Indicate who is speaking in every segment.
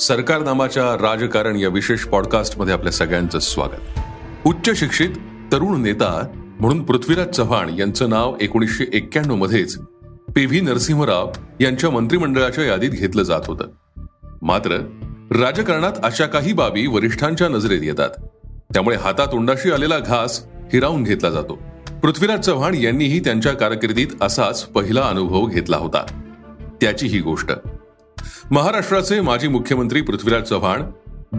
Speaker 1: सरकार नामाच्या राजकारण या विशेष पॉडकास्टमध्ये आपल्या सगळ्यांचं स्वागत. उच्च शिक्षित तरुण नेता म्हणून पृथ्वीराज चव्हाण यांचं नाव एकोणीसशे एक्क्याण्णव मध्येच पी व्ही नरसिंहराव यांच्या मंत्रिमंडळाच्या यादीत घेतलं जात होतं. मात्र राजकारणात अशा काही बाबी वरिष्ठांच्या नजरेत येतात. त्यामुळे हातातोंडाशी आलेला घास हिरावून घेतला जातो. पृथ्वीराज चव्हाण यांनीही त्यांच्या कारकिर्दीत असाच पहिला अनुभव घेतला होता. त्याची ही गोष्ट. महाराष्ट्राचे माजी मुख्यमंत्री पृथ्वीराज चव्हाण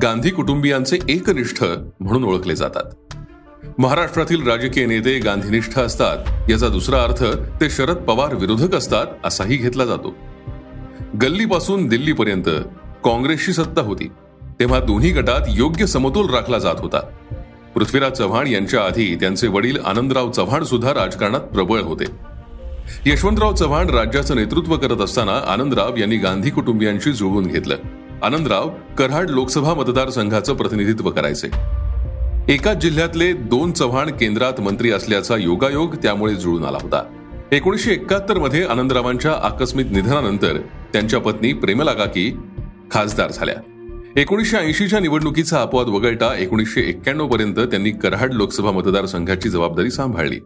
Speaker 1: गांधी कुटुंबियांचे एकनिष्ठ म्हणून ओळखले जातात. महाराष्ट्रातील राजकीय नेते गांधीनिष्ठ असतात याचा दुसरा अर्थ ते शरद पवार विरोधक असतात असाही घेतला जातो. गल्लीपासून दिल्लीपर्यंत काँग्रेसची सत्ता होती तेव्हा दोन्ही गटात योग्य समतोल राखला जात होता. पृथ्वीराज चव्हाण यांच्या आधी त्यांचे वडील आनंदराव चव्हाण सुद्धा राजकारणात प्रबळ होते. यशवंतराव चव्हाण राज्याचं नेतृत्व करत असताना आनंदराव यांनी गांधी कुटुंबियांशी जुळवून घेतलं. आनंदराव कराड लोकसभा मतदारसंघाचं प्रतिनिधित्व करायचे. एकाच जिल्ह्यातले दोन चव्हाण केंद्रात मंत्री असल्याचा योगायोग त्यामुळे जुळून आला होता. एकोणीशे एकाहत्तरमध्ये आनंदरावांच्या आकस्मिक निधनानंतर त्यांच्या पत्नी प्रेमला काकी खासदार झाल्या. एकोणीशे ऐंशीच्या निवडणुकीचा अपवाद वगळता एकोणीसशे एक्क्याण्णव पर्यंत त्यांनी कराड लोकसभा मतदारसंघाची जबाबदारी सांभाळली.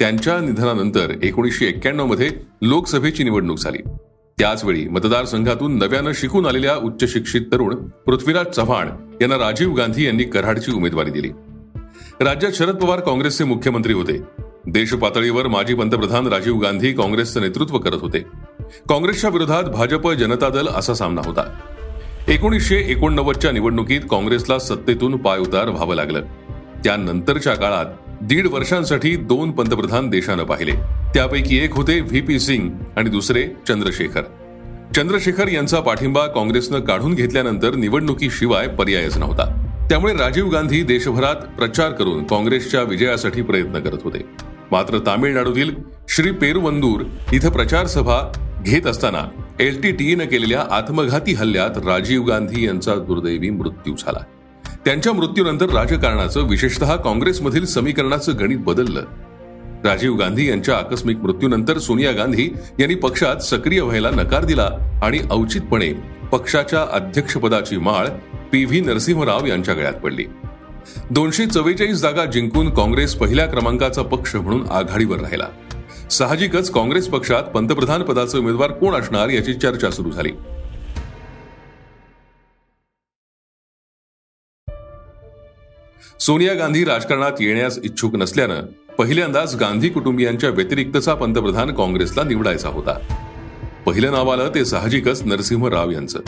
Speaker 1: त्यांच्या निधनानंतर एकोणीसशे एक्क्याण्णवमध्ये लोकसभेची निवडणूक झाली. त्याचवेळी मतदारसंघातून नव्यानं शिकून आलेल्या उच्च शिक्षित तरुण पृथ्वीराज चव्हाण यांना राजीव गांधी यांनी कराडची उमेदवारी दिली. राज्यात शरद पवार काँग्रेसचे मुख्यमंत्री होते. देशपातळीवर माजी पंतप्रधान राजीव गांधी काँग्रेसचं नेतृत्व करत होते. काँग्रेसच्या विरोधात भाजप जनता दल असा सामना होता. एकोणीसशे एकोणनव्वदच्या निवडणुकीत काँग्रेसला सत्तेतून पायउतार व्हावं लागलं. त्यानंतरच्या काळात दीड वर्षांसाठी दोन पंतप्रधान देशानं पाहिले. त्यापैकी एक होते व्ही पी सिंग आणि दुसरे चंद्रशेखर. चंद्रशेखर यांचा पाठिंबा काँग्रेसनं काढून घेतल्यानंतर निवडणुकीशिवाय पर्यायच नव्हता. त्यामुळे राजीव गांधी देशभरात प्रचार करून काँग्रेसच्या विजयासाठी प्रयत्न करत होते. मात्र तामिळनाडूतील श्री पेरुवंदूर इथं प्रचार सभा घेत असताना एलटीटीईनं केलेल्या आत्मघाती हल्ल्यात राजीव गांधी यांचा दुर्दैवी मृत्यू झाला. त्यांच्या मृत्यूनंतर राजकारणाचं विशेषतः काँग्रेसमधील समीकरणाचं गणित बदललं. राजीव गांधी यांच्या आकस्मिक मृत्यूनंतर सोनिया गांधी यांनी पक्षात सक्रिय व्हायला नकार दिला आणि औचितपणे पक्षाच्या अध्यक्षपदाची माळ पी व्ही नरसिंहराव यांच्या गळ्यात पडली. दोनशे चव्वेचाळीस जागा जिंकून काँग्रेस पहिल्या क्रमांकाचा पक्ष म्हणून आघाडीवर राहिला. साहजिकच काँग्रेस पक्षात पंतप्रधान पदाचे उमेदवार कोण असणार याची चर्चा सुरू झाली. सोनिया गांधी राजकारणात येण्यास इच्छुक नसल्यानं पहिल्यांदाच गांधी कुटुंबियांच्या व्यतिरिक्तचा पंतप्रधान काँग्रेसला निवडायचा होता. पहिलं नाव आलं ते साहजिकच नरसिंह राव यांचं.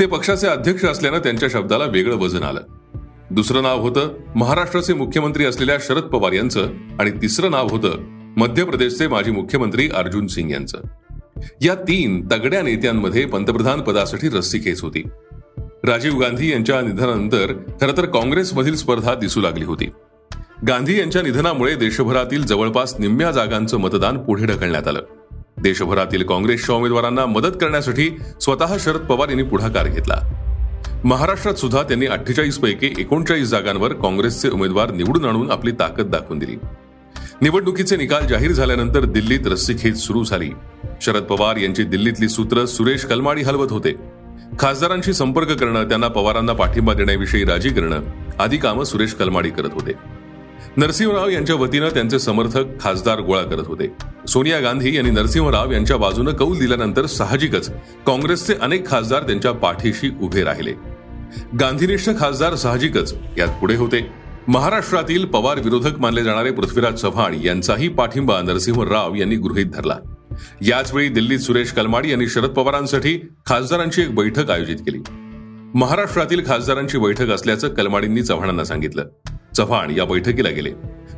Speaker 1: ते पक्षाचे अध्यक्ष असल्यानं त्यांच्या शब्दाला वेगळं वजन आलं. दुसरं नाव होतं महाराष्ट्राचे मुख्यमंत्री असलेल्या शरद पवार यांचं आणि तिसरं नाव होतं मध्य प्रदेशचे माजी मुख्यमंत्री अर्जुन सिंग यांचं. या तीन तगड्या नेत्यांमध्ये पंतप्रधान पदासाठी रस्सीखेच होती. राजीव गांधी यांच्या निधनानंतर खरं तर काँग्रेसमधील स्पर्धा दिसू लागली होती. गांधी यांच्या निधनामुळे देशभरातील जवळपास निम्म्या जागांचं मतदान पुढे ढकलण्यात आलं. देशभरातील काँग्रेसच्या उमेदवारांना मदत करण्यासाठी स्वतः शरद पवार यांनी पुढाकार घेतला. महाराष्ट्रात सुद्धा त्यांनी अठ्ठेचाळीस पैकी एकोणचाळीस जागांवर काँग्रेसचे उमेदवार निवडून आणून आपली ताकद दाखवून दिली. निवडणुकीचे निकाल जाहीर झाल्यानंतर दिल्लीत रस्सीखेच सुरू झाली. शरद पवार यांची दिल्लीतली सूत्र सुरेश कलमाडी हलवत होते. खासदारांशी संपर्क करणं त्यांना पवारांना पाठिंबा देण्याविषयी राजी करणं आदी कामं सुरेश कलमाडी करत होते. नरसिंहराव यांच्या वतीनं त्यांचे समर्थक खासदार गोळा करत होते. सोनिया गांधी यांनी नरसिंहराव यांच्या बाजूनं कौल दिल्यानंतर साहजिकच काँग्रेसचे अनेक खासदार त्यांच्या पाठीशी उभे राहिले. गांधीनिष्ठ खासदार साहजिकच यात पुढे होते. महाराष्ट्रातील पवार विरोधक मानले जाणारे पृथ्वीराज चव्हाण यांचाही पाठिंबा नरसिंह राव यांनी गृहीत धरला. याचवेळी दिल्लीत सुरेश कलमाडी यांनी शरद पवारांसाठी खासदारांची एक बैठक आयोजित केली. महाराष्ट्रातील खासदारांची बैठक असल्याचं कलमाडींनी चव्हाणांना सांगितलं. चव्हाण या बैठकीला गेले.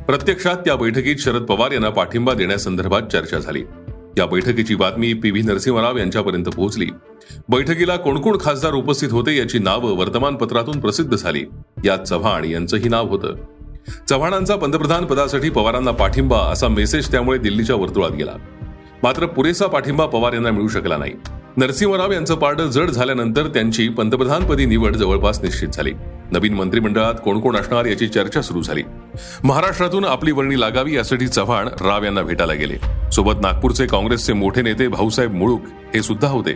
Speaker 1: प्रत्यक्षात त्या बैठकीत शरद पवार यांना पाठिंबा देण्यासंदर्भात चर्चा झाली. या बैठकीची बातमी पी व्ही नरसिंहराव यांच्यापर्यंत पोहोचली. बैठकीला कोण कोण खासदार उपस्थित होते याची नावं वर्तमानपत्रातून प्रसिद्ध झाली. यात चव्हाण यांचंही नाव होतं. चव्हाणांचा पंतप्रधान पदासाठी पवारांना पाठिंबा असा मेसेज त्यामुळे दिल्लीच्या वर्तुळात गेला. मात्र पुरेसा पाठिंबा पवार यांना मिळू शकला नाही. नरसिंहराव यांचं पारडं जड झाल्यानंतर त्यांची पंतप्रधानपदी निवड जवळपास निश्चित झाली. नवीन मंत्रिमंडळात कोण कोण असणार याची चर्चा सुरू झाली. महाराष्ट्रातून आपली वर्णी लागावी यासाठी चव्हाण राव यांना भेटायला गेले. सोबत नागपूरचे काँग्रेसचे मोठे नेते भाऊसाहेब मुळूक हे सुद्धा होते.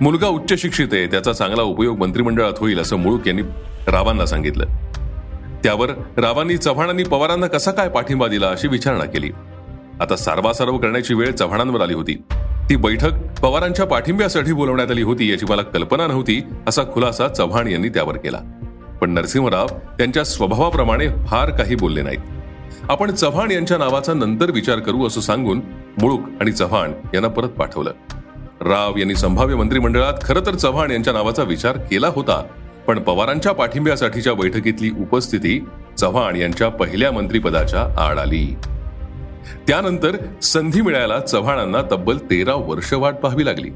Speaker 1: मुलगा उच्च शिक्षित आहे त्याचा चांगला उपयोग मंत्रिमंडळात होईल असं मुळूक यांनी रावांना सांगितलं. त्यावर रावांनी चव्हाणांनी पवारांना कसा काय पाठिंबा दिला अशी विचारणा केली. आता सारवासारव करण्याची वेळ चव्हाणांवर आली होती. ती बैठक पवारांच्या पाठिंब्यासाठी बोलवण्यात आली होती याची मला कल्पना नव्हती असा खुलासा चव्हाण यांनी त्यावर केला. पण नरसिंहराव त्यांच्या स्वभावाप्रमाणे फार काही बोलले नाहीत. आपण चव्हाण यांच्या नावाचा नंतर विचार करू असं सांगून मुळूक आणि चव्हाण यांना परत पाठवलं. राव यांनी संभाव्य मंत्रिमंडळात खरं तर चव्हाण यांच्या नावाचा विचार केला होता पण पवारांच्या पाठिंब्यासाठीच्या बैठकीतली उपस्थिती चव्हाण यांच्या पहिल्या मंत्रिपदाच्या आड आली. त्यानंतर संधी मिळायला चव्हाणांना तब्बल तेरा वर्ष वाट पाहावी लागली.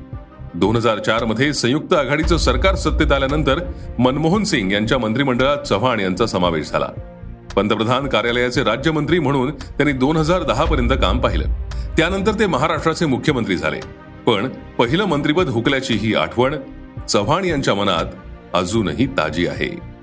Speaker 1: दोन हजार चारमध्ये संयुक्त आघाडीचं सरकार सत्तेत आल्यानंतर मनमोहन सिंग यांच्या मंत्रिमंडळात चव्हाण यांचा समावेश झाला. पंतप्रधान कार्यालयाचे राज्यमंत्री म्हणून त्यांनी दोन हजार दहा पर्यंत काम पाहिलं. त्यानंतर ते महाराष्ट्राचे मुख्यमंत्री झाले. पण पहिलं मंत्रिपद हुकल्याची ही आठवण चव्हाण यांच्या मनात अजूनही ताजी आहे.